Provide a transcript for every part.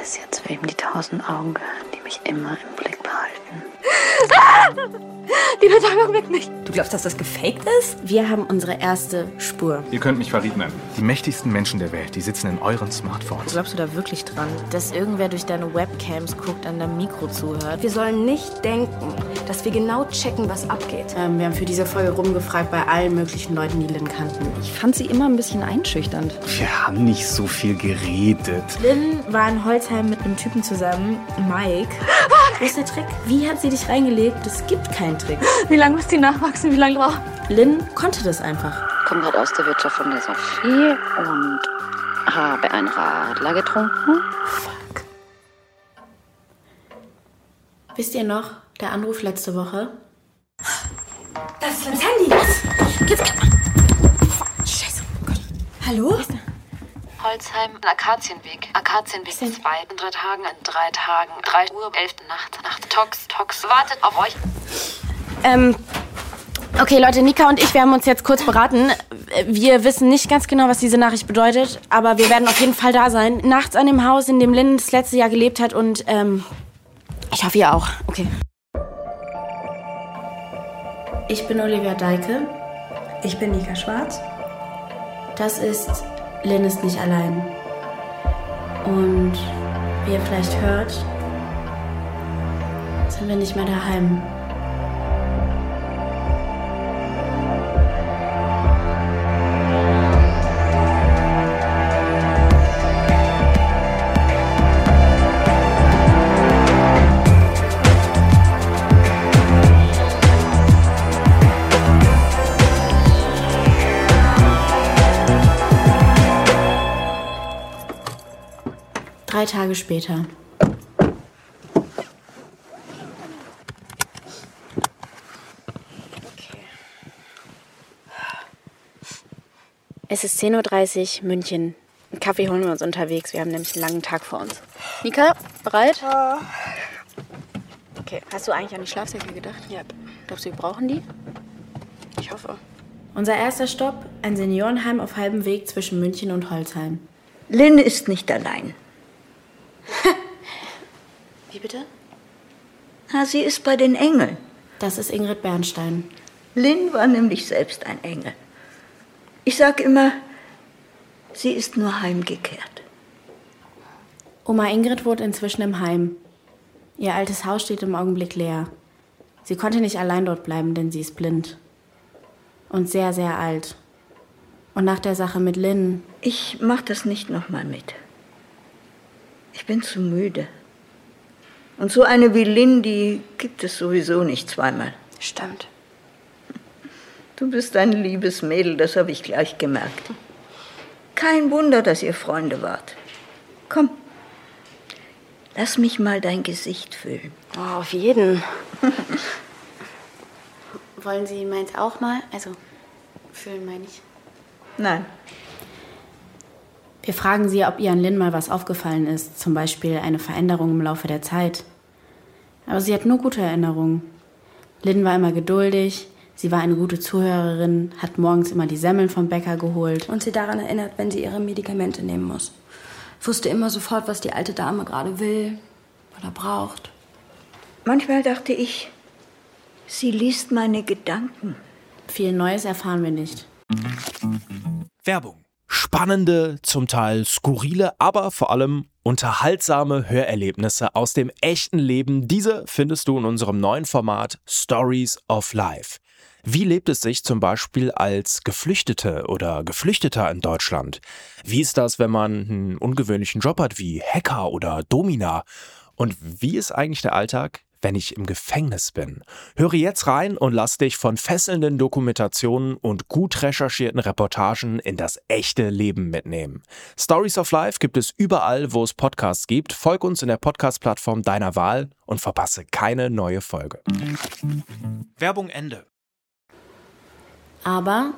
weiß jetzt, wem die tausend Augen gehören, die mich immer im Blick behalten. Die Betäubung wirkt nicht. Du glaubst, dass das gefaked ist? Wir haben unsere erste Spur. Ihr könnt mich verriegnen. Die mächtigsten Menschen der Welt, die sitzen in euren Smartphones. Glaubst du da wirklich dran, dass irgendwer durch deine Webcams guckt, an deinem Mikro zuhört? Wir sollen nicht denken, dass wir genau checken, was abgeht. Ähm, wir haben für diese Folge rumgefragt bei allen möglichen Leuten, die Lynn kannten. Ich fand sie immer ein bisschen einschüchternd. Wir haben nicht so viel geredet. Lynn war in Holzheim mit einem Typen zusammen, Mike. Wo ist der Trick? Wie hat sie dich reingelegt? Es gibt keinen Trick. Wie lange muss die nachwachsen? Wie lange braucht? Lynn konnte das einfach. Ich komme gerade aus der Wirtschaft von der Sophie und habe ein Radler getrunken. Wisst ihr noch, der Anruf letzte Woche? Das ist Lyns Handy. Was? Jetzt Scheiße. Oh Gott. Hallo? Holzheim, Akazienweg. Akazienweg 2. In drei Tagen, in drei Tagen. 3 Uhr, 11. Nacht. Nacht. Tox, Tox. Wartet auf euch. Ähm, okay, Leute, Nika und ich, wir haben uns jetzt kurz beraten. Wir wissen nicht ganz genau, was diese Nachricht bedeutet, aber wir werden auf jeden Fall da sein. Nachts an dem Haus, in dem Lynn das letzte Jahr gelebt hat und, ähm, ich hoffe, ihr auch. Okay. Ich bin Olivia Deike. Ich bin Nika Schwarz. Das ist Lynn ist nicht allein. Und wie ihr vielleicht hört, sind wir nicht mehr daheim. Drei Tage später. Es ist 10.30 Uhr, München. Einen Kaffee holen wir uns unterwegs. Wir haben nämlich einen langen Tag vor uns. Nika, bereit? Okay, hast du eigentlich an die Schlafsäcke gedacht? Ja. Glaubst du, wir brauchen die? Ich hoffe. Unser erster Stopp, ein Seniorenheim auf halbem Weg zwischen München und Holzheim. Lynn ist nicht allein. Wie bitte? Na, sie ist bei den Engeln. Das ist Ingrid Bernstein. Lynn war nämlich selbst ein Engel. Ich sag immer, sie ist nur heimgekehrt. Oma Ingrid wohnt inzwischen im Heim. Ihr altes Haus steht im Augenblick leer. Sie konnte nicht allein dort bleiben, denn sie ist blind. Und sehr, sehr alt. Und nach der Sache mit Lynn, Ich mach das nicht nochmal mit. Ich bin zu müde. Und so eine wie Lynn, die gibt es sowieso nicht zweimal. Stimmt. Du bist ein liebes Mädel, das habe ich gleich gemerkt. Kein Wunder, dass ihr Freunde wart. Komm, lass mich mal dein Gesicht fühlen. Oh, auf jeden. wollen Sie meins auch mal? Also, fühlen meine ich. Nein, Wir fragen sie, ob ihr an Lynn mal was aufgefallen ist, zum Beispiel eine Veränderung im Laufe der Zeit. Aber sie hat nur gute Erinnerungen. Lynn war immer geduldig, sie war eine gute Zuhörerin, hat morgens immer die Semmeln vom Bäcker geholt. Und sie daran erinnert, wenn sie ihre Medikamente nehmen muss. Wusste immer sofort, was die alte Dame gerade will oder braucht. manchmal dachte ich, sie liest meine Gedanken. Viel Neues erfahren wir nicht. Werbung. Spannende, zum Teil skurrile, aber vor allem unterhaltsame Hörerlebnisse aus dem echten Leben. Diese findest du in unserem neuen Format Stories of Life. Wie lebt es sich zum Beispiel als Geflüchtete oder Geflüchteter in Deutschland? Wie ist das, wenn man einen ungewöhnlichen Job hat wie Hacker oder Domina? Und wie ist eigentlich der Alltag, wenn ich im Gefängnis bin? Höre jetzt rein und lass dich von fesselnden Dokumentationen und gut recherchierten Reportagen in das echte Leben mitnehmen. Stories of Life gibt es überall, wo es Podcasts gibt. Folg uns in der Podcast-Plattform deiner Wahl und verpasse keine neue Folge. Werbung Ende. Aber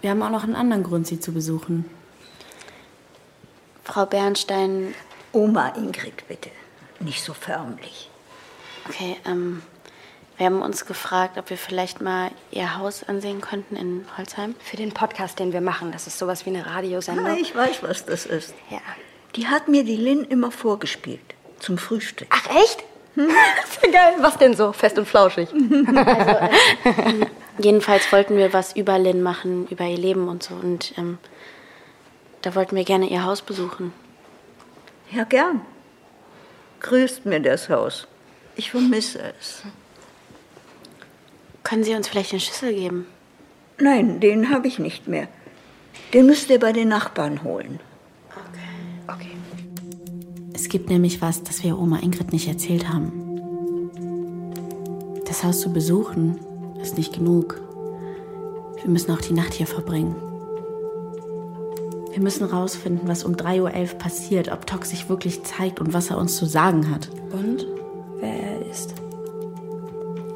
wir haben auch noch einen anderen Grund, sie zu besuchen. Frau Bernstein, Oma Ingrid, bitte. Nicht so förmlich. okay, ähm, wir haben uns gefragt, ob wir vielleicht mal ihr Haus ansehen könnten in Holzheim. Für den Podcast, den wir machen, das ist sowas wie eine Radiosendung. Ja, ich weiß, was das ist. Ja. Die hat mir die Lynn immer vorgespielt. Zum Frühstück. Ach, echt? Geil. Was denn so? Fest und flauschig. Jedenfalls wollten wir was über Lynn machen, über ihr Leben und so. Und ähm, da wollten wir gerne ihr Haus besuchen. Ja, gern. Grüßt mir das Haus. Ich vermisse es. Können Sie uns vielleicht den Schlüssel geben? Nein, den habe ich nicht mehr. Den müsst ihr bei den Nachbarn holen. Es gibt nämlich was, das wir Oma Ingrid nicht erzählt haben. Das Haus zu besuchen ist nicht genug. Wir müssen auch die Nacht hier verbringen. Wir müssen rausfinden, was um 3.11 Uhr passiert, ob Tox sich wirklich zeigt und was er uns zu sagen hat. Und wer er ist.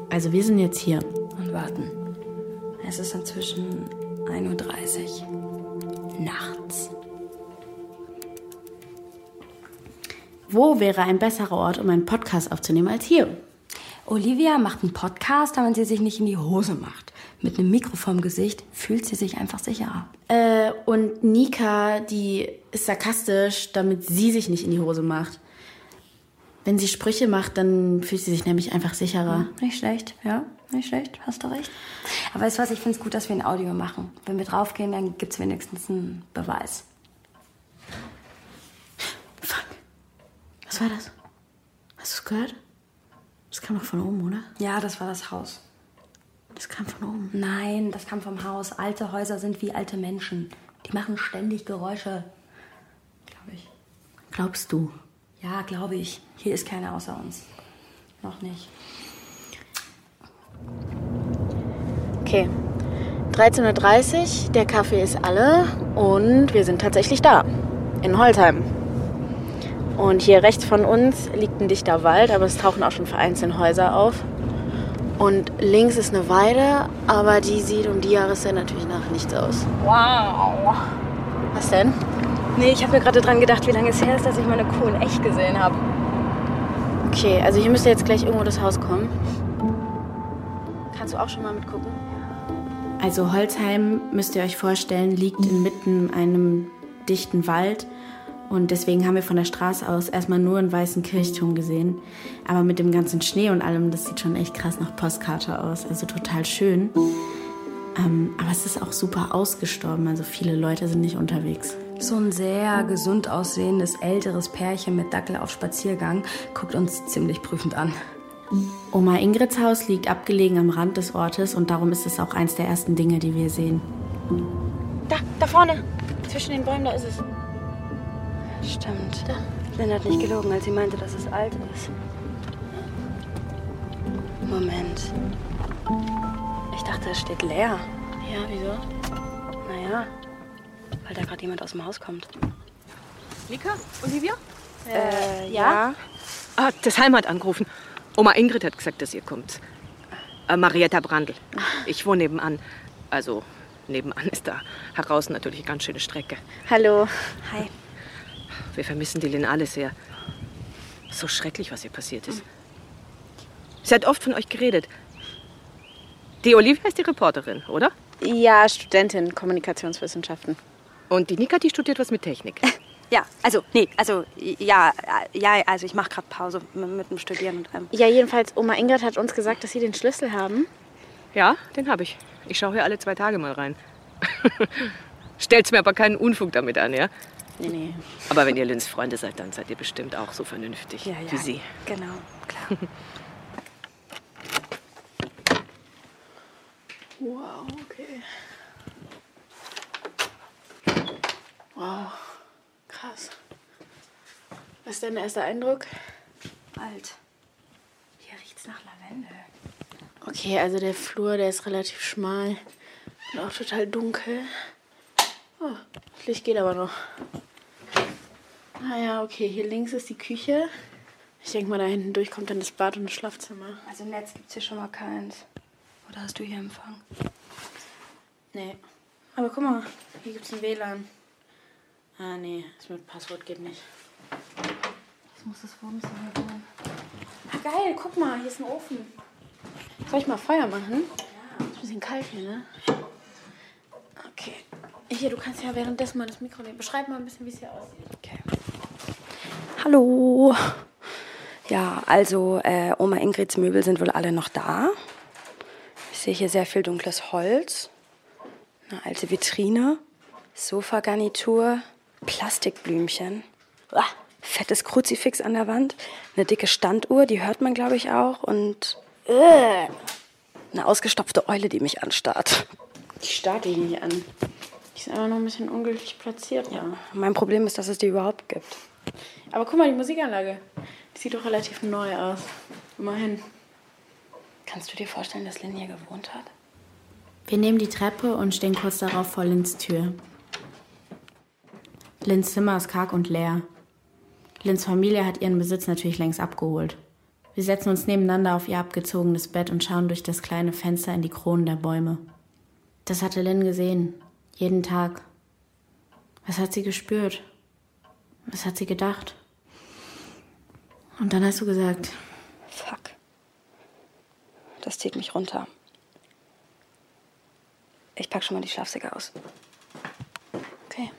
Also wir sind jetzt hier. Und warten. Es ist inzwischen 1.30 Uhr. Nachts. Wo wäre ein besserer Ort, um einen Podcast aufzunehmen, als hier? Olivia macht einen Podcast, damit sie sich nicht in die Hose macht. Mit einem Mikro vorm Gesicht fühlt sie sich einfach sicherer. Äh, und Nika, die ist sarkastisch, damit sie sich nicht in die Hose macht. Wenn sie Sprüche macht, dann fühlt sie sich nämlich einfach sicherer. Nicht schlecht, ja, nicht schlecht, hast du recht. Aber weißt du was, ich finde es gut, dass wir ein Audio machen. Wenn wir draufgehen, dann gibt es wenigstens einen Beweis. Fuck. Was war das? Hast du es gehört? Das kam doch von oben, oder? Ja, das war das Haus. Das kam von oben. Nein, das kam vom Haus. Alte Häuser sind wie alte Menschen. Die machen ständig Geräusche. Glaube ich. Glaubst du? Ja, glaube ich. Hier ist keiner außer uns. Noch nicht. Okay. 13.30 Uhr, der Kaffee ist alle und wir sind tatsächlich da. In Holtheim. Und hier rechts von uns liegt ein dichter Wald, aber es tauchen auch schon vereinzelt Häuser auf. Und links ist eine Weide, aber die sieht um die Jahreszeit natürlich nach nichts aus. Wow. Was denn? Nee, ich habe mir gerade dran gedacht, wie lange es her ist, dass ich meine Kuh in echt gesehen habe. Okay, also hier müsste jetzt gleich irgendwo das Haus kommen. Kannst du auch schon mal mitgucken? Also Holzheim, müsst ihr euch vorstellen, liegt inmitten einem dichten Wald. Und deswegen haben wir von der Straße aus erstmal nur einen weißen Kirchturm gesehen. Aber mit dem ganzen Schnee und allem, das sieht schon echt krass nach Postkarte aus. Also total schön. Ähm, aber es ist auch super ausgestorben. Also viele Leute sind nicht unterwegs. So ein sehr gesund aussehendes älteres Pärchen mit Dackel auf Spaziergang guckt uns ziemlich prüfend an. Oma Ingrids Haus liegt abgelegen am Rand des Ortes und darum ist es auch eins der ersten Dinge, die wir sehen. Da, da vorne. Zwischen den Bäumen, da ist es. Stimmt. Lynn hat nicht gelogen, als sie meinte, dass es alt ist. Moment. Ich dachte, es steht leer. Ja, wieso? Naja, weil da gerade jemand aus dem Haus kommt. Mika? Olivia? Äh, ja? Ah, das Heim hat angerufen. Oma Ingrid hat gesagt, dass ihr kommt. Äh, Marietta Brandl. Ich wohne nebenan. Also, nebenan ist da heraus natürlich eine ganz schöne Strecke. Hallo. Hi. Wir vermissen die Lynn alle sehr. So schrecklich, was ihr passiert ist. Sie hat oft von euch geredet. Die Olivia ist die Reporterin, oder? Ja, Studentin Kommunikationswissenschaften. Und die Nika, die studiert was mit Technik. Ja, also, nee, also, ja, ja, also ich mache gerade Pause mit, mit dem Studieren und allem. Ja, jedenfalls, Oma Ingrid hat uns gesagt, dass Sie den Schlüssel haben. Ja, den habe ich. Ich schaue hier alle zwei Tage mal rein. Stellt's mir aber keinen Unfug damit an, ja? Nee, nee. Aber wenn ihr Lins Freunde seid, dann seid ihr bestimmt auch so vernünftig Ja, ja. wie sie. Genau, klar. Wow, okay. Wow, krass. Was ist dein erster Eindruck? Alt. Hier riecht's nach Lavendel. Okay, also der Flur, der ist relativ schmal und auch total dunkel. Oh, das Licht geht aber noch. Ah ja, okay, hier links ist die Küche. Ich denke mal, da hinten durch kommt dann das Bad und das Schlafzimmer. Also Netz gibt's hier schon mal keins. Oder hast du hier Empfang? Nee. Aber guck mal, hier gibt's ein WLAN. Ah, nee, das mit Passwort geht nicht. Das muss das Wohnzimmer sein. Ah, geil, guck mal, hier ist ein Ofen. Soll ich mal Feuer machen? Ja. Ist ein bisschen kalt hier, ne? Okay. Hier, du kannst ja währenddessen mal das Mikro nehmen. Beschreib mal ein bisschen, wie es hier aussieht. Okay. Hallo. Ja, also äh, Oma Ingrids Möbel sind wohl alle noch da. Ich sehe hier sehr viel dunkles Holz, eine alte Vitrine, Sofagarnitur, Plastikblümchen, Uah, fettes Kruzifix an der Wand, eine dicke Standuhr, die hört man glaube ich auch und äh, eine ausgestopfte Eule, die mich anstarrt. Die starrt dich nicht an. Die ist einfach nur ein bisschen ungültig platziert. Ja. Mein Problem ist, dass es die überhaupt gibt. Aber guck mal, die Musikanlage. Die sieht doch relativ neu aus. Immerhin. Kannst du dir vorstellen, dass Lynn hier gewohnt hat? Wir nehmen die Treppe und stehen kurz darauf vor Lynns Tür. Lynns Zimmer ist karg und leer. Lynns Familie hat ihren Besitz natürlich längst abgeholt. Wir setzen uns nebeneinander auf ihr abgezogenes Bett und schauen durch das kleine Fenster in die Kronen der Bäume. Das hatte Lynn gesehen. Jeden Tag. Was hat sie gespürt? Was hat sie gedacht? Und dann hast du gesagt, Fuck. Das zieht mich runter. Ich pack schon mal die Schlafsäcke aus. okay.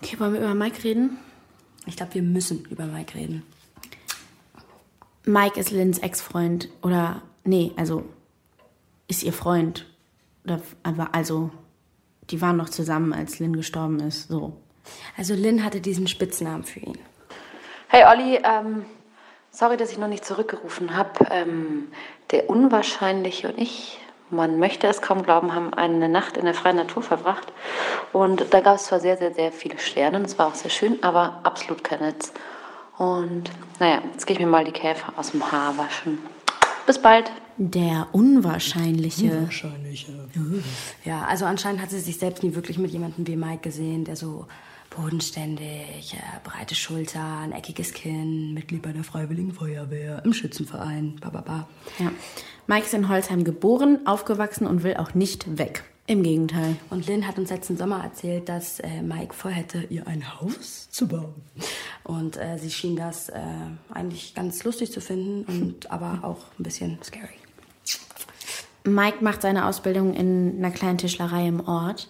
Okay, wollen wir über Mike reden? Ich glaube, wir müssen über Mike reden. Mike ist Lynns Ex-Freund. Oder, nee, also, ist ihr Freund. Oder, aber, also, die waren noch zusammen, als Lynn gestorben ist. So. Also Lynn hatte diesen Spitznamen für ihn. Hey Olli, ähm, sorry, dass ich noch nicht zurückgerufen habe. Ähm, der Unwahrscheinliche und ich, man möchte es kaum glauben, haben eine Nacht in der freien Natur verbracht. Und da gab es zwar sehr, sehr, sehr viele Sterne und es war auch sehr schön, aber absolut kein Netz. Und naja, jetzt gehe ich mir mal die Käfer aus dem Haar waschen. Bis bald. Der Unwahrscheinliche. Unwahrscheinliche. Ja, also anscheinend hat sie sich selbst nie wirklich mit jemandem wie Mike gesehen, der so bodenständig, äh, breite Schultern, eckiges Kinn, Mitglied bei der Freiwilligen Feuerwehr, im Schützenverein, bababa. Ja. Mike ist in Holzheim geboren, aufgewachsen und will auch nicht weg. Im Gegenteil. Und Lynn hat uns letzten Sommer erzählt, dass äh, Mike vorhätte, ihr ein Haus zu bauen. Und äh, sie schien das äh, eigentlich ganz lustig zu finden und aber auch ein bisschen scary. Mike macht seine Ausbildung in einer kleinen Tischlerei im Ort.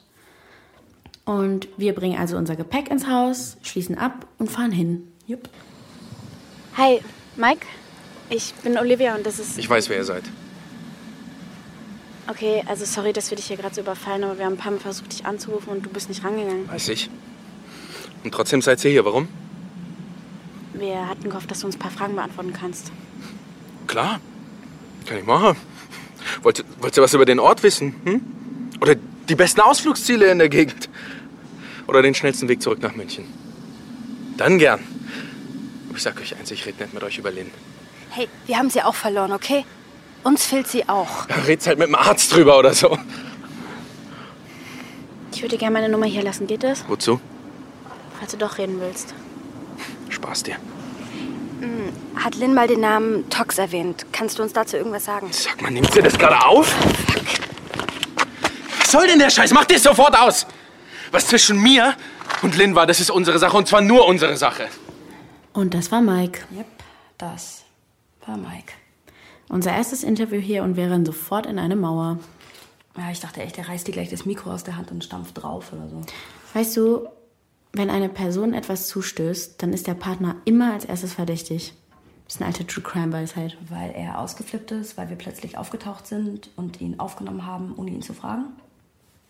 Und wir bringen also unser Gepäck ins Haus, schließen ab und fahren hin. Jupp. Hi, Mike. Ich bin Olivia und das ist. Ich weiß, wer ihr seid. Okay, also sorry, dass wir dich hier gerade so überfallen, aber wir haben ein paar Mal versucht, dich anzurufen und du bist nicht rangegangen. Weiß ich. Und trotzdem seid ihr hier. Warum? Wir hatten gehofft, dass du uns ein paar Fragen beantworten kannst. Klar. Kann ich machen. Wollt, wollt ihr was über den Ort wissen? Hm? Oder die besten Ausflugsziele in der Gegend? Oder den schnellsten Weg zurück nach München? Dann gern. Ich sag euch eins, ich rede nicht mit euch über Lynn. Hey, wir haben sie auch verloren, okay? Uns fehlt sie auch. Ja, red's halt mit dem Arzt drüber oder so. Ich würde gerne meine Nummer hier lassen, geht das? Wozu? Falls du doch reden willst. Spaß dir. Hat Lynn mal den Namen Tox erwähnt? Kannst du uns dazu irgendwas sagen? Sag mal, nimmt ihr das gerade auf? Was soll denn der Scheiß? Macht ihr sofort aus! Was zwischen mir und Lynn war, das ist unsere Sache und zwar nur unsere Sache. Und das war Mike. Yep, das war Mike. Unser erstes Interview hier und wir rennen sofort in eine Mauer. Ja, ich dachte echt, der reißt dir gleich das Mikro aus der Hand und stampft drauf oder so. Weißt du, wenn eine Person etwas zustößt, dann ist der Partner immer als erstes verdächtig. Das ist eine alte True Crime Weisheit. Weil er ausgeflippt ist, weil wir plötzlich aufgetaucht sind und ihn aufgenommen haben, ohne ihn zu fragen?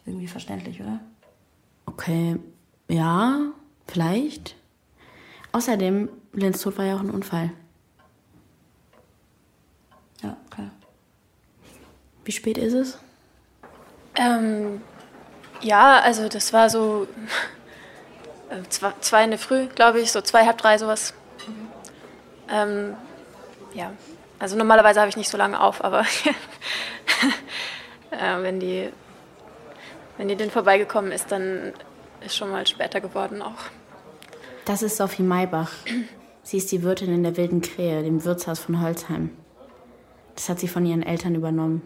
Irgendwie verständlich, oder? Okay, ja, vielleicht. Außerdem, Lenz Tod war ja auch ein Unfall. Ja, klar. Wie spät ist es? Ähm, ja, also das war so äh, zwei, zwei in der Früh, glaube ich, so zwei, halb drei, sowas. Ähm, ja, also normalerweise habe ich nicht so lange auf, aber äh, wenn die wenn die denn vorbeigekommen ist, dann ist schon mal später geworden auch. Das ist Sophie Maybach. Sie ist die Wirtin in der Wilden Krähe, dem Wirtshaus von Holzheim. Das hat sie von ihren Eltern übernommen.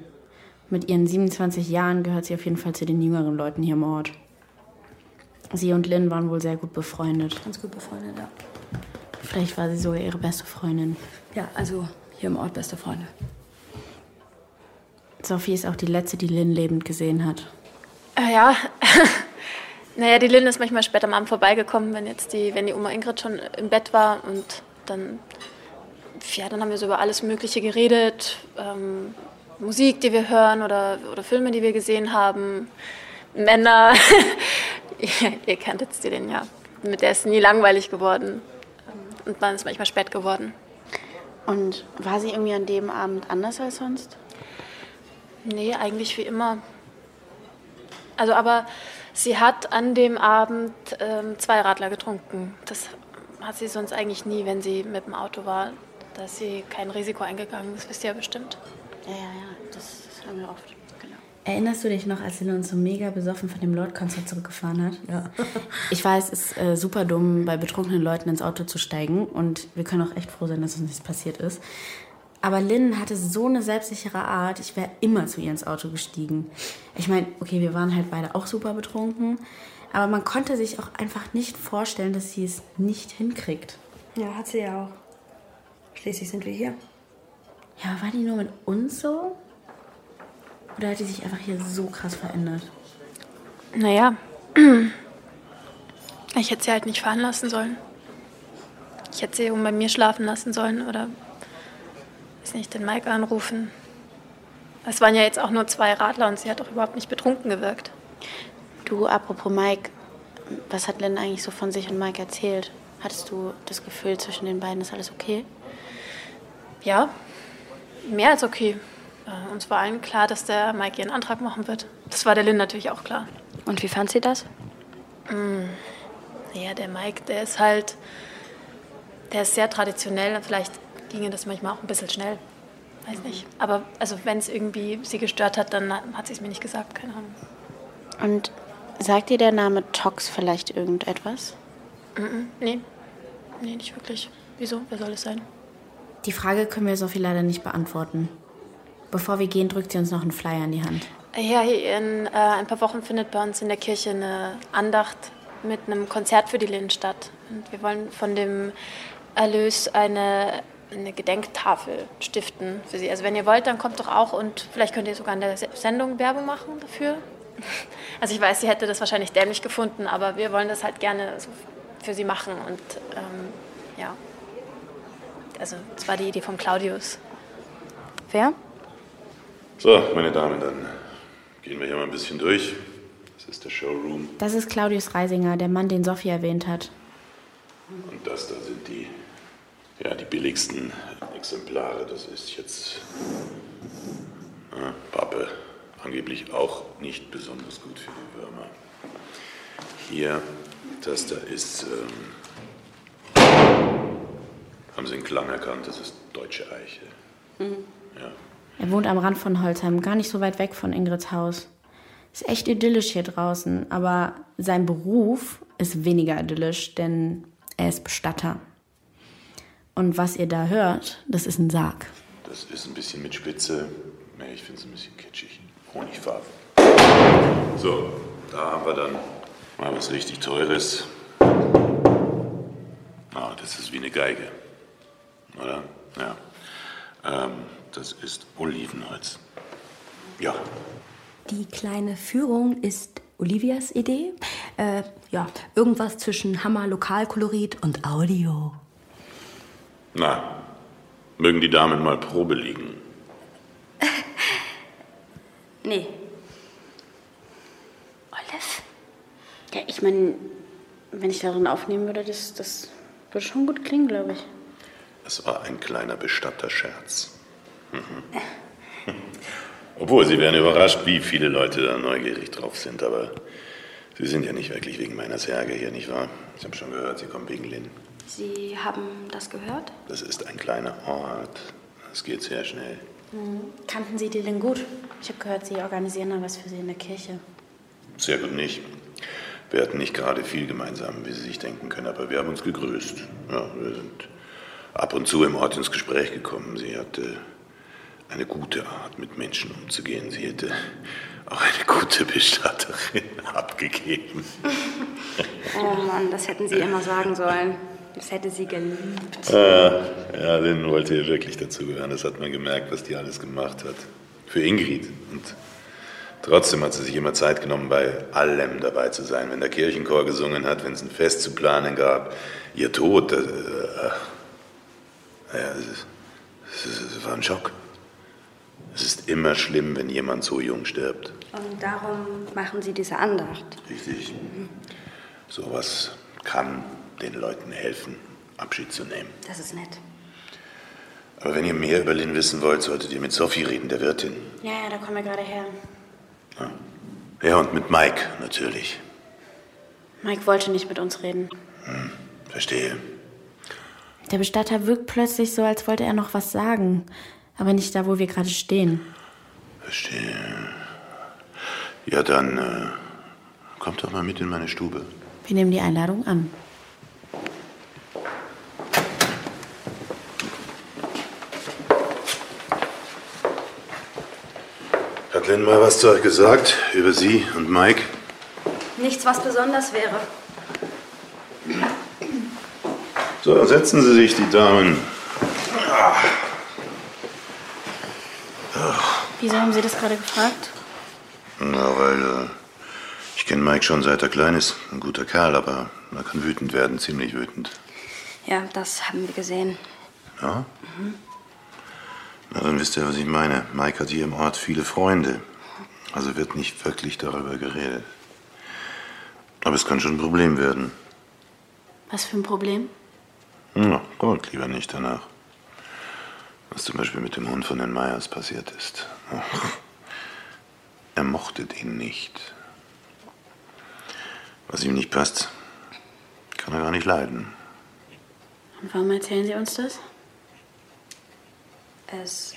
Mit ihren 27 Jahren gehört sie auf jeden Fall zu den jüngeren Leuten hier im Ort. Sie und Lynn waren wohl sehr gut befreundet. Ganz gut befreundet, ja. Vielleicht war sie sogar ihre beste Freundin. Ja, also hier im Ort beste Freunde. Sophie ist auch die letzte, die Lynn lebend gesehen hat. Äh, ja, Naja, die Lynn ist manchmal später am Abend vorbeigekommen, wenn jetzt die, wenn die Oma Ingrid schon im Bett war und dann, ja, dann haben wir so über alles Mögliche geredet, ähm, Musik, die wir hören oder, oder Filme, die wir gesehen haben, Männer. ihr, ihr kennt jetzt den ja. Mit der ist nie langweilig geworden und man ist manchmal spät geworden. Und war sie irgendwie an dem Abend anders als sonst? Nee, eigentlich wie immer. Also, aber sie hat an dem Abend ähm, zwei Radler getrunken. Das hat sie sonst eigentlich nie, wenn sie mit dem Auto war. Da ist sie kein Risiko eingegangen, das wisst ihr ja bestimmt. Ja, ja, ja, das, das haben wir oft. Genau. Erinnerst du dich noch, als Lynn uns so mega besoffen von dem Lord-Konzert zurückgefahren hat? Ja. ich weiß, es ist äh, super dumm, bei betrunkenen Leuten ins Auto zu steigen. Und wir können auch echt froh sein, dass uns nichts passiert ist. Aber Lynn hatte so eine selbstsichere Art, ich wäre immer zu ihr ins Auto gestiegen. Ich meine, okay, wir waren halt beide auch super betrunken. Aber man konnte sich auch einfach nicht vorstellen, dass sie es nicht hinkriegt. Ja, hat sie ja auch. Schließlich sind wir hier. Ja, war die nur mit uns so? Oder hat die sich einfach hier so krass verändert? Naja, ich hätte sie halt nicht fahren lassen sollen. Ich hätte sie um bei mir schlafen lassen sollen oder, weiß nicht, den Mike anrufen. Es waren ja jetzt auch nur zwei Radler und sie hat auch überhaupt nicht betrunken gewirkt. Du, apropos Mike, was hat Lynn eigentlich so von sich und Mike erzählt? Hattest du das Gefühl, zwischen den beiden ist alles okay? Ja, mehr als okay. Äh, Uns war allen klar, dass der Mike ihren Antrag machen wird. Das war der Lynn natürlich auch klar. Und wie fand sie das? Mm, ja, der Mike, der ist halt, der ist sehr traditionell. Vielleicht ginge das manchmal auch ein bisschen schnell. Weiß nicht. Aber also wenn es irgendwie sie gestört hat, dann hat sie es mir nicht gesagt. Keine Ahnung. Und sagt dir der Name Tox vielleicht irgendetwas? Mm nee. Nee, nicht wirklich. Wieso? Wer soll es sein? Die Frage können wir Sophie leider nicht beantworten. Bevor wir gehen, drückt sie uns noch einen Flyer in die Hand. Ja, in äh, ein paar Wochen findet bei uns in der Kirche eine Andacht mit einem Konzert für die Lynn statt. Und wir wollen von dem Erlös eine, eine Gedenktafel stiften für sie. Also wenn ihr wollt, dann kommt doch auch und vielleicht könnt ihr sogar in der Se- Sendung Werbung machen dafür. Also ich weiß, sie hätte das wahrscheinlich dämlich gefunden, aber wir wollen das halt gerne so für sie machen. Und ähm, ja, also das war die Idee von Claudius. Wer? So, meine Damen, dann gehen wir hier mal ein bisschen durch. Das ist der Showroom. Das ist Claudius Reisinger, der Mann, den Sophie erwähnt hat. Und das da sind die, ja, die billigsten Exemplare. Das ist jetzt äh, Pappe. Angeblich auch nicht besonders gut für die Würmer. Hier, das da ist, ähm, haben Sie den Klang erkannt? Das ist deutsche Eiche. Ja. Er wohnt am Rand von Holzheim, gar nicht so weit weg von Ingrids Haus. Ist echt idyllisch hier draußen, aber sein Beruf ist weniger idyllisch, denn er ist Bestatter. Und was ihr da hört, das ist ein Sarg. Das ist ein bisschen mit Spitze. Nee, ich finde es ein bisschen kitschig. Honigfarben. So, da haben wir dann mal was richtig Teures. Ah, das ist wie eine Geige. Oder? Ja. Ähm, das ist Olivenholz. Ja, Die kleine Führung ist Olivias Idee. Äh, ja, irgendwas zwischen Hammer, Lokalkolorit und Audio. Na, mögen die Damen mal Probe liegen. Nee. Olive? Ja, ich meine, wenn ich darin aufnehmen würde, das, das würde schon gut klingen, glaube ich. Es war ein kleiner Bestatterscherz. Mhm. Obwohl, Sie werden überrascht, wie viele Leute da neugierig drauf sind, aber Sie sind ja nicht wirklich wegen meiner Särge hier, nicht wahr? Ich habe schon gehört, Sie kommen wegen Lynn. Sie haben das gehört? Das ist ein kleiner Ort. Es geht sehr schnell. Mhm. Kannten Sie die denn gut? Ich habe gehört, Sie organisieren da was für Sie in der Kirche. Sehr gut nicht. Wir hatten nicht gerade viel gemeinsam, wie Sie sich denken können, aber wir haben uns gegrüßt. Ja, wir sind ab und zu im Ort ins Gespräch gekommen. Sie hatte eine gute Art, mit Menschen umzugehen. Sie hätte auch eine gute Bestatterin abgegeben. Oh Mann, das hätten Sie immer sagen sollen. Das hätte sie geliebt. Ah, ja, Lynn wollte hier wirklich dazugehören. Das hat man gemerkt, was die alles gemacht hat. Für Ingrid. Und Trotzdem hat sie sich immer Zeit genommen, bei allem dabei zu sein. Wenn der Kirchenchor gesungen hat, wenn es ein Fest zu planen gab. Ihr Tod, das, äh, ja, das war ein Schock. Es ist immer schlimm, wenn jemand so jung stirbt. Und darum machen Sie diese Andacht. Richtig. Sowas kann den Leuten helfen, Abschied zu nehmen. Das ist nett. Aber wenn ihr mehr über Lynn wissen wollt, solltet ihr mit Sophie reden, der Wirtin. Ja, ja, da kommen wir gerade her. Ja, und mit Mike natürlich. Mike wollte nicht mit uns reden. Hm, verstehe. Der Bestatter wirkt plötzlich so, als wollte er noch was sagen. Aber nicht da, wo wir gerade stehen. Verstehe. Ja, dann äh, kommt doch mal mit in meine Stube. Wir nehmen die Einladung an. Lynn mal was zu euch gesagt über Sie und Mike? Nichts, was besonders wäre. So, setzen Sie sich, die Damen. Wieso haben Sie das gerade gefragt? Na, weil äh, ich kenne Mike schon seit er klein ist. Ein guter Kerl, aber er kann wütend werden, ziemlich wütend. Ja, das haben wir gesehen. Ja? Na, dann wisst ihr, was ich meine. Mike hat hier im Ort viele Freunde. Also wird nicht wirklich darüber geredet. Aber es kann schon ein Problem werden. Was für ein Problem? Na, guckt lieber nicht danach. Was zum Beispiel mit dem Hund von den Meyers passiert ist. Er mochte den nicht. Was ihm nicht passt, kann er gar nicht leiden. Und warum erzählen Sie uns das? Es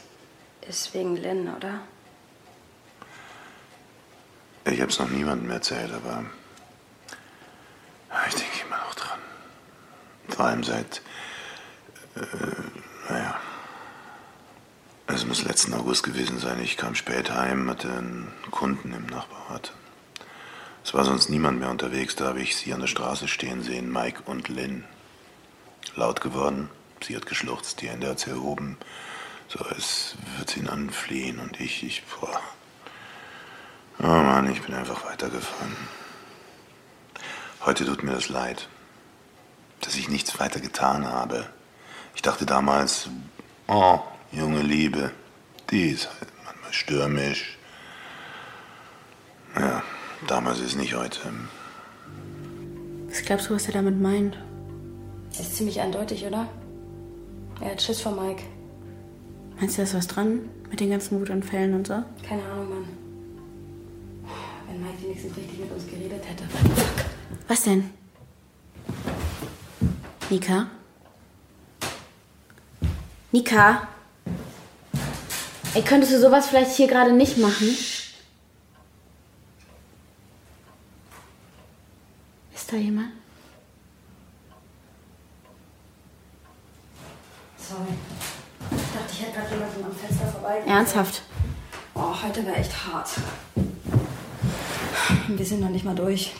ist wegen Lynn, oder? Ich habe es noch niemandem erzählt, aber ich denke immer noch dran. Vor allem seit, äh, naja, es muss letzten August gewesen sein. Ich kam spät heim, hatte einen Kunden im Nachbarort. Es war sonst niemand mehr unterwegs, da habe ich sie an der Straße stehen sehen, Mike und Lynn. Laut geworden, sie hat geschluchzt, die Hände hat sie erhoben, so würde sie ihn anflehen und ich, ich, boah. Oh Mann, ich bin einfach weitergefahren. Heute tut mir das leid, dass ich nichts weiter getan habe. Ich dachte damals, oh, junge Liebe, die ist halt manchmal stürmisch. Ja, damals ist nicht heute. Was glaubst du, was er damit meint? Ist ziemlich eindeutig, oder? Er hat Schiss vor Mike. Meinst du, da ist was dran? Mit den ganzen Wutanfällen und so? Keine Ahnung, Mann. Wenn Mike wenigstens richtig mit uns geredet hätte. Was denn? Nika? Nika? Ey, könntest du sowas vielleicht hier gerade nicht machen? Ist da jemand? Sorry. Ich dachte, ich hätte gerade jemanden am Fenster vorbei. Ernsthaft? Oh, heute wäre echt hart. Wir sind noch nicht mal durch.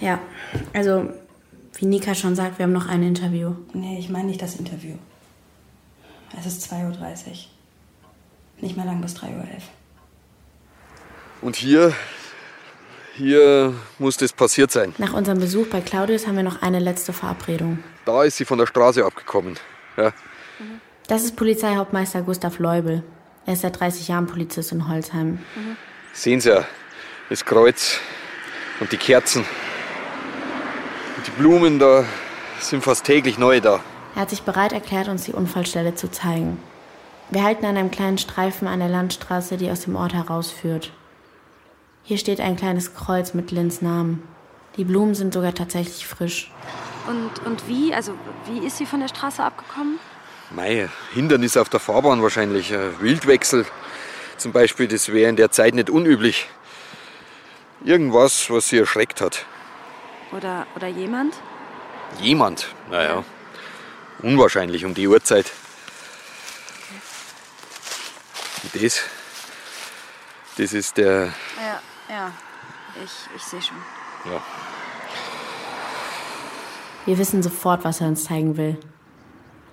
Ja, also wie Nika schon sagt, wir haben noch ein Interview. Nee, ich meine nicht das Interview. Es ist 2.30 Uhr. Nicht mehr lang bis 3.11 Uhr. Und hier, hier muss das passiert sein. Nach unserem Besuch bei Claudius haben wir noch eine letzte Verabredung. Da ist sie von der Straße abgekommen. Ja. Das ist Polizeihauptmeister Gustav Leubel. Er ist seit 30 Jahren Polizist in Holzheim. Sehen Sie ja, das Kreuz und die Kerzen. Und die Blumen, da sind fast täglich neue da. Er hat sich bereit erklärt, uns die Unfallstelle zu zeigen. Wir halten an einem kleinen Streifen an der Landstraße, die aus dem Ort herausführt. Hier steht ein kleines Kreuz mit Lins Namen. Die Blumen sind sogar tatsächlich frisch. Und, und wie? Also, wie ist sie von der Straße abgekommen? Mei, Hindernis auf der Fahrbahn wahrscheinlich. Ein Wildwechsel zum Beispiel, das wäre in der Zeit nicht unüblich. Irgendwas, was sie erschreckt hat. Oder, oder jemand? Jemand, naja. Unwahrscheinlich um die Uhrzeit. Und das, das ist der, Ja, ja. Ich, ich sehe schon. ja, Wir wissen sofort, was er uns zeigen will.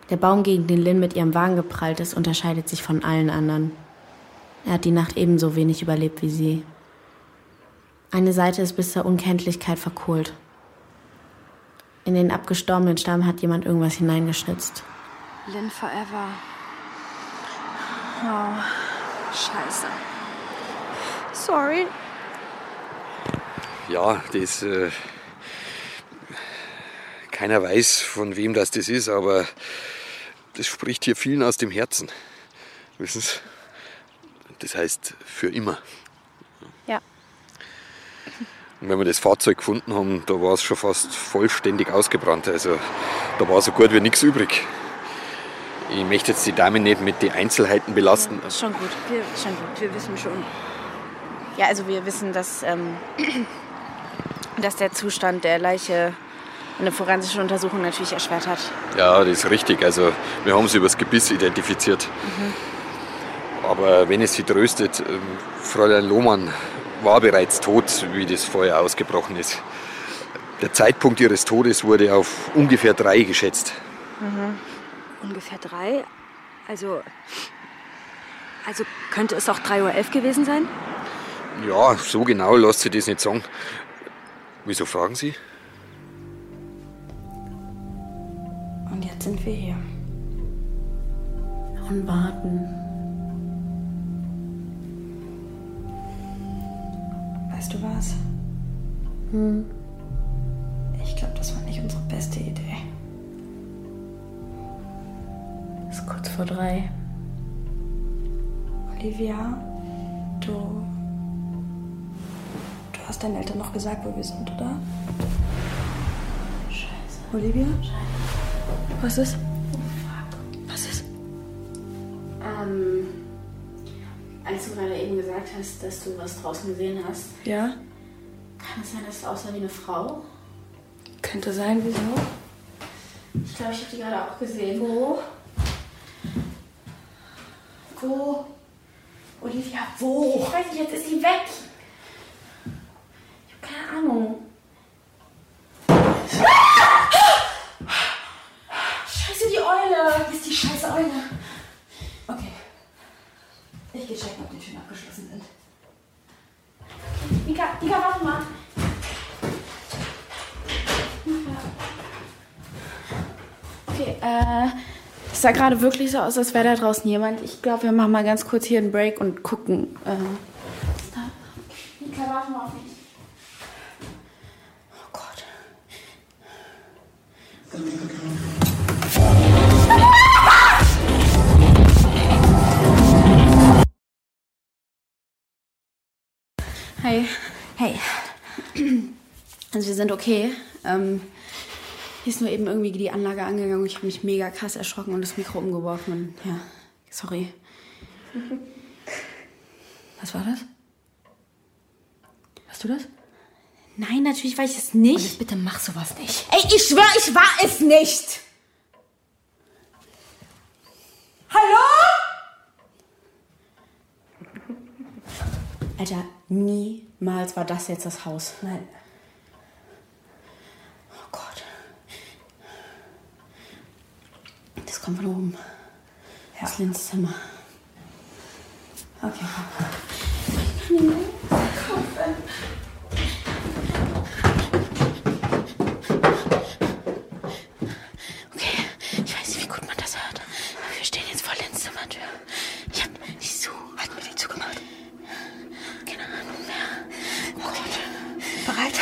Der Baum, gegen den Lynn mit ihrem Wagen geprallt ist, unterscheidet sich von allen anderen. Er hat die Nacht ebenso wenig überlebt wie sie. Eine Seite ist bis zur Unkenntlichkeit verkohlt. In den abgestorbenen Stamm hat jemand irgendwas hineingeschnitzt. Lynn Forever. Oh, scheiße. Sorry. Ja, das. Äh, keiner weiß, von wem das, das ist, aber das spricht hier vielen aus dem Herzen. Wissen Sie? Das heißt für immer. Ja. Und wenn wir das Fahrzeug gefunden haben, da war es schon fast vollständig ausgebrannt. Also da war so gut wie nichts übrig. Ich möchte jetzt die Dame nicht mit den Einzelheiten belasten. Ja, schon gut, wir, schon gut, wir wissen schon. Ja, also wir wissen, dass, ähm, dass der Zustand der Leiche eine forensische Untersuchung natürlich erschwert hat. Ja, das ist richtig. Also wir haben sie übers Gebiss identifiziert. Mhm. Aber wenn es Sie tröstet, ähm, Fräulein Lohmann war bereits tot, wie das Feuer ausgebrochen ist. Der Zeitpunkt ihres Todes wurde auf ungefähr drei geschätzt. Mhm. Ungefähr drei? Also. Also könnte es auch 3.11 Uhr gewesen sein? Ja, so genau lässt sich das nicht sagen. Wieso fragen Sie? Und jetzt sind wir hier. Und warten. Weißt du was? Hm. Ich glaube, das war nicht unsere beste Idee. Es ist kurz vor drei. Olivia, du. Hast deinen Eltern noch gesagt, wo wir sind, oder? Scheiße. Olivia? Was ist? Was ist? Ähm, als du gerade eben gesagt hast, dass du was draußen gesehen hast, Ja? kann es sein, dass es aussah wie eine Frau? Könnte sein, wieso? Ich glaube, ich habe die gerade auch gesehen. Wo? Wo? Olivia, wo? Ich weiß nicht, jetzt ist sie weg. Ich habe keine Ahnung. Scheiße, die Eule. Ist die scheiß Eule. Okay. Ich gehe checken, ob die Türen abgeschlossen sind. Mika, Mika, warte mal. Okay, äh, es sah gerade wirklich so aus, als wäre da draußen jemand. Ich glaube, wir machen mal ganz kurz hier einen Break und gucken. Äh? Mika, warte mal auf mich. Oh Gott. Hi. Hey. Also wir sind okay. Ähm, hier ist nur eben irgendwie die Anlage angegangen und ich habe mich mega krass erschrocken und das Mikro umgeworfen. Und ja, sorry. Was war das? Hast du das? Nein, natürlich war ich es nicht. Bitte mach sowas nicht. Ey, ich schwör, ich war es nicht. Hallo? Alter, niemals war das jetzt das Haus. Nein. Oh Gott. Das kommt von oben. Ja. Das Lins Zimmer. Okay. Okay, ich weiß nicht, wie gut man das hört. Aber wir stehen jetzt vor Lins Zimmertür. Ich hab die zu. Hat mir die zugemacht? Keine Ahnung mehr. Oh Gott. Bereit?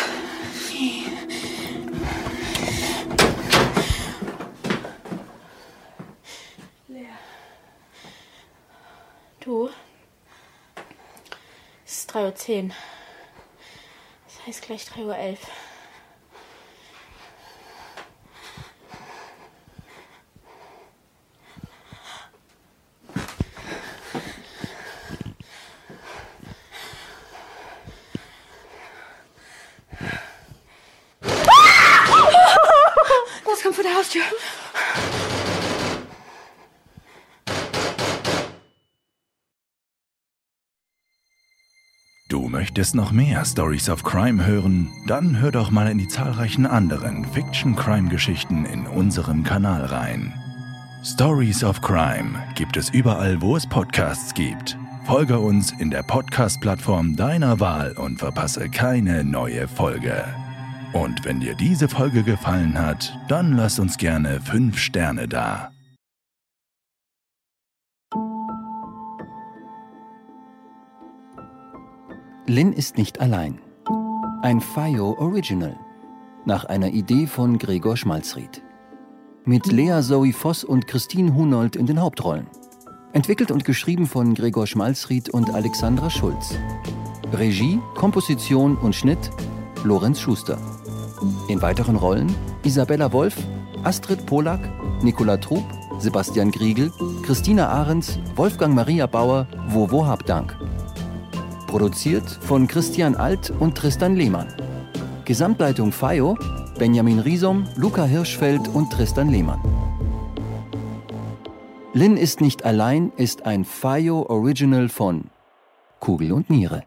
Du? Es ist 3.10 Uhr. Das heißt gleich 3.11 Uhr. Das kommt vor der Haustür. Du möchtest noch mehr Stories of Crime hören? Dann hör doch mal in die zahlreichen anderen Fiction-Crime-Geschichten in unserem Kanal rein. Stories of Crime gibt es überall, wo es Podcasts gibt. Folge uns in der Podcast-Plattform deiner Wahl und verpasse keine neue Folge. Und wenn dir diese Folge gefallen hat, dann lass uns gerne 5 Sterne da. Lynn ist nicht allein. Ein FIO Original. Nach einer Idee von Gregor Schmalzried. Mit Lea Zoe Voss und Christine Hunold in den Hauptrollen. Entwickelt und geschrieben von Gregor Schmalzried und Alexandra Schulz. Regie, Komposition und Schnitt Lorenz Schuster. In weiteren Rollen Isabella Wolf, Astrid Polak, Nicola Trub, Sebastian Griegel, Christina Ahrens, Wolfgang Maria Bauer, Wovo Habdank. Produziert von Christian Alt und Tristan Lehmann. Gesamtleitung FAIO, Benjamin Riesom, Luca Hirschfeld und Tristan Lehmann. Lynn ist nicht allein ist ein FIO Original von Kugel und Niere.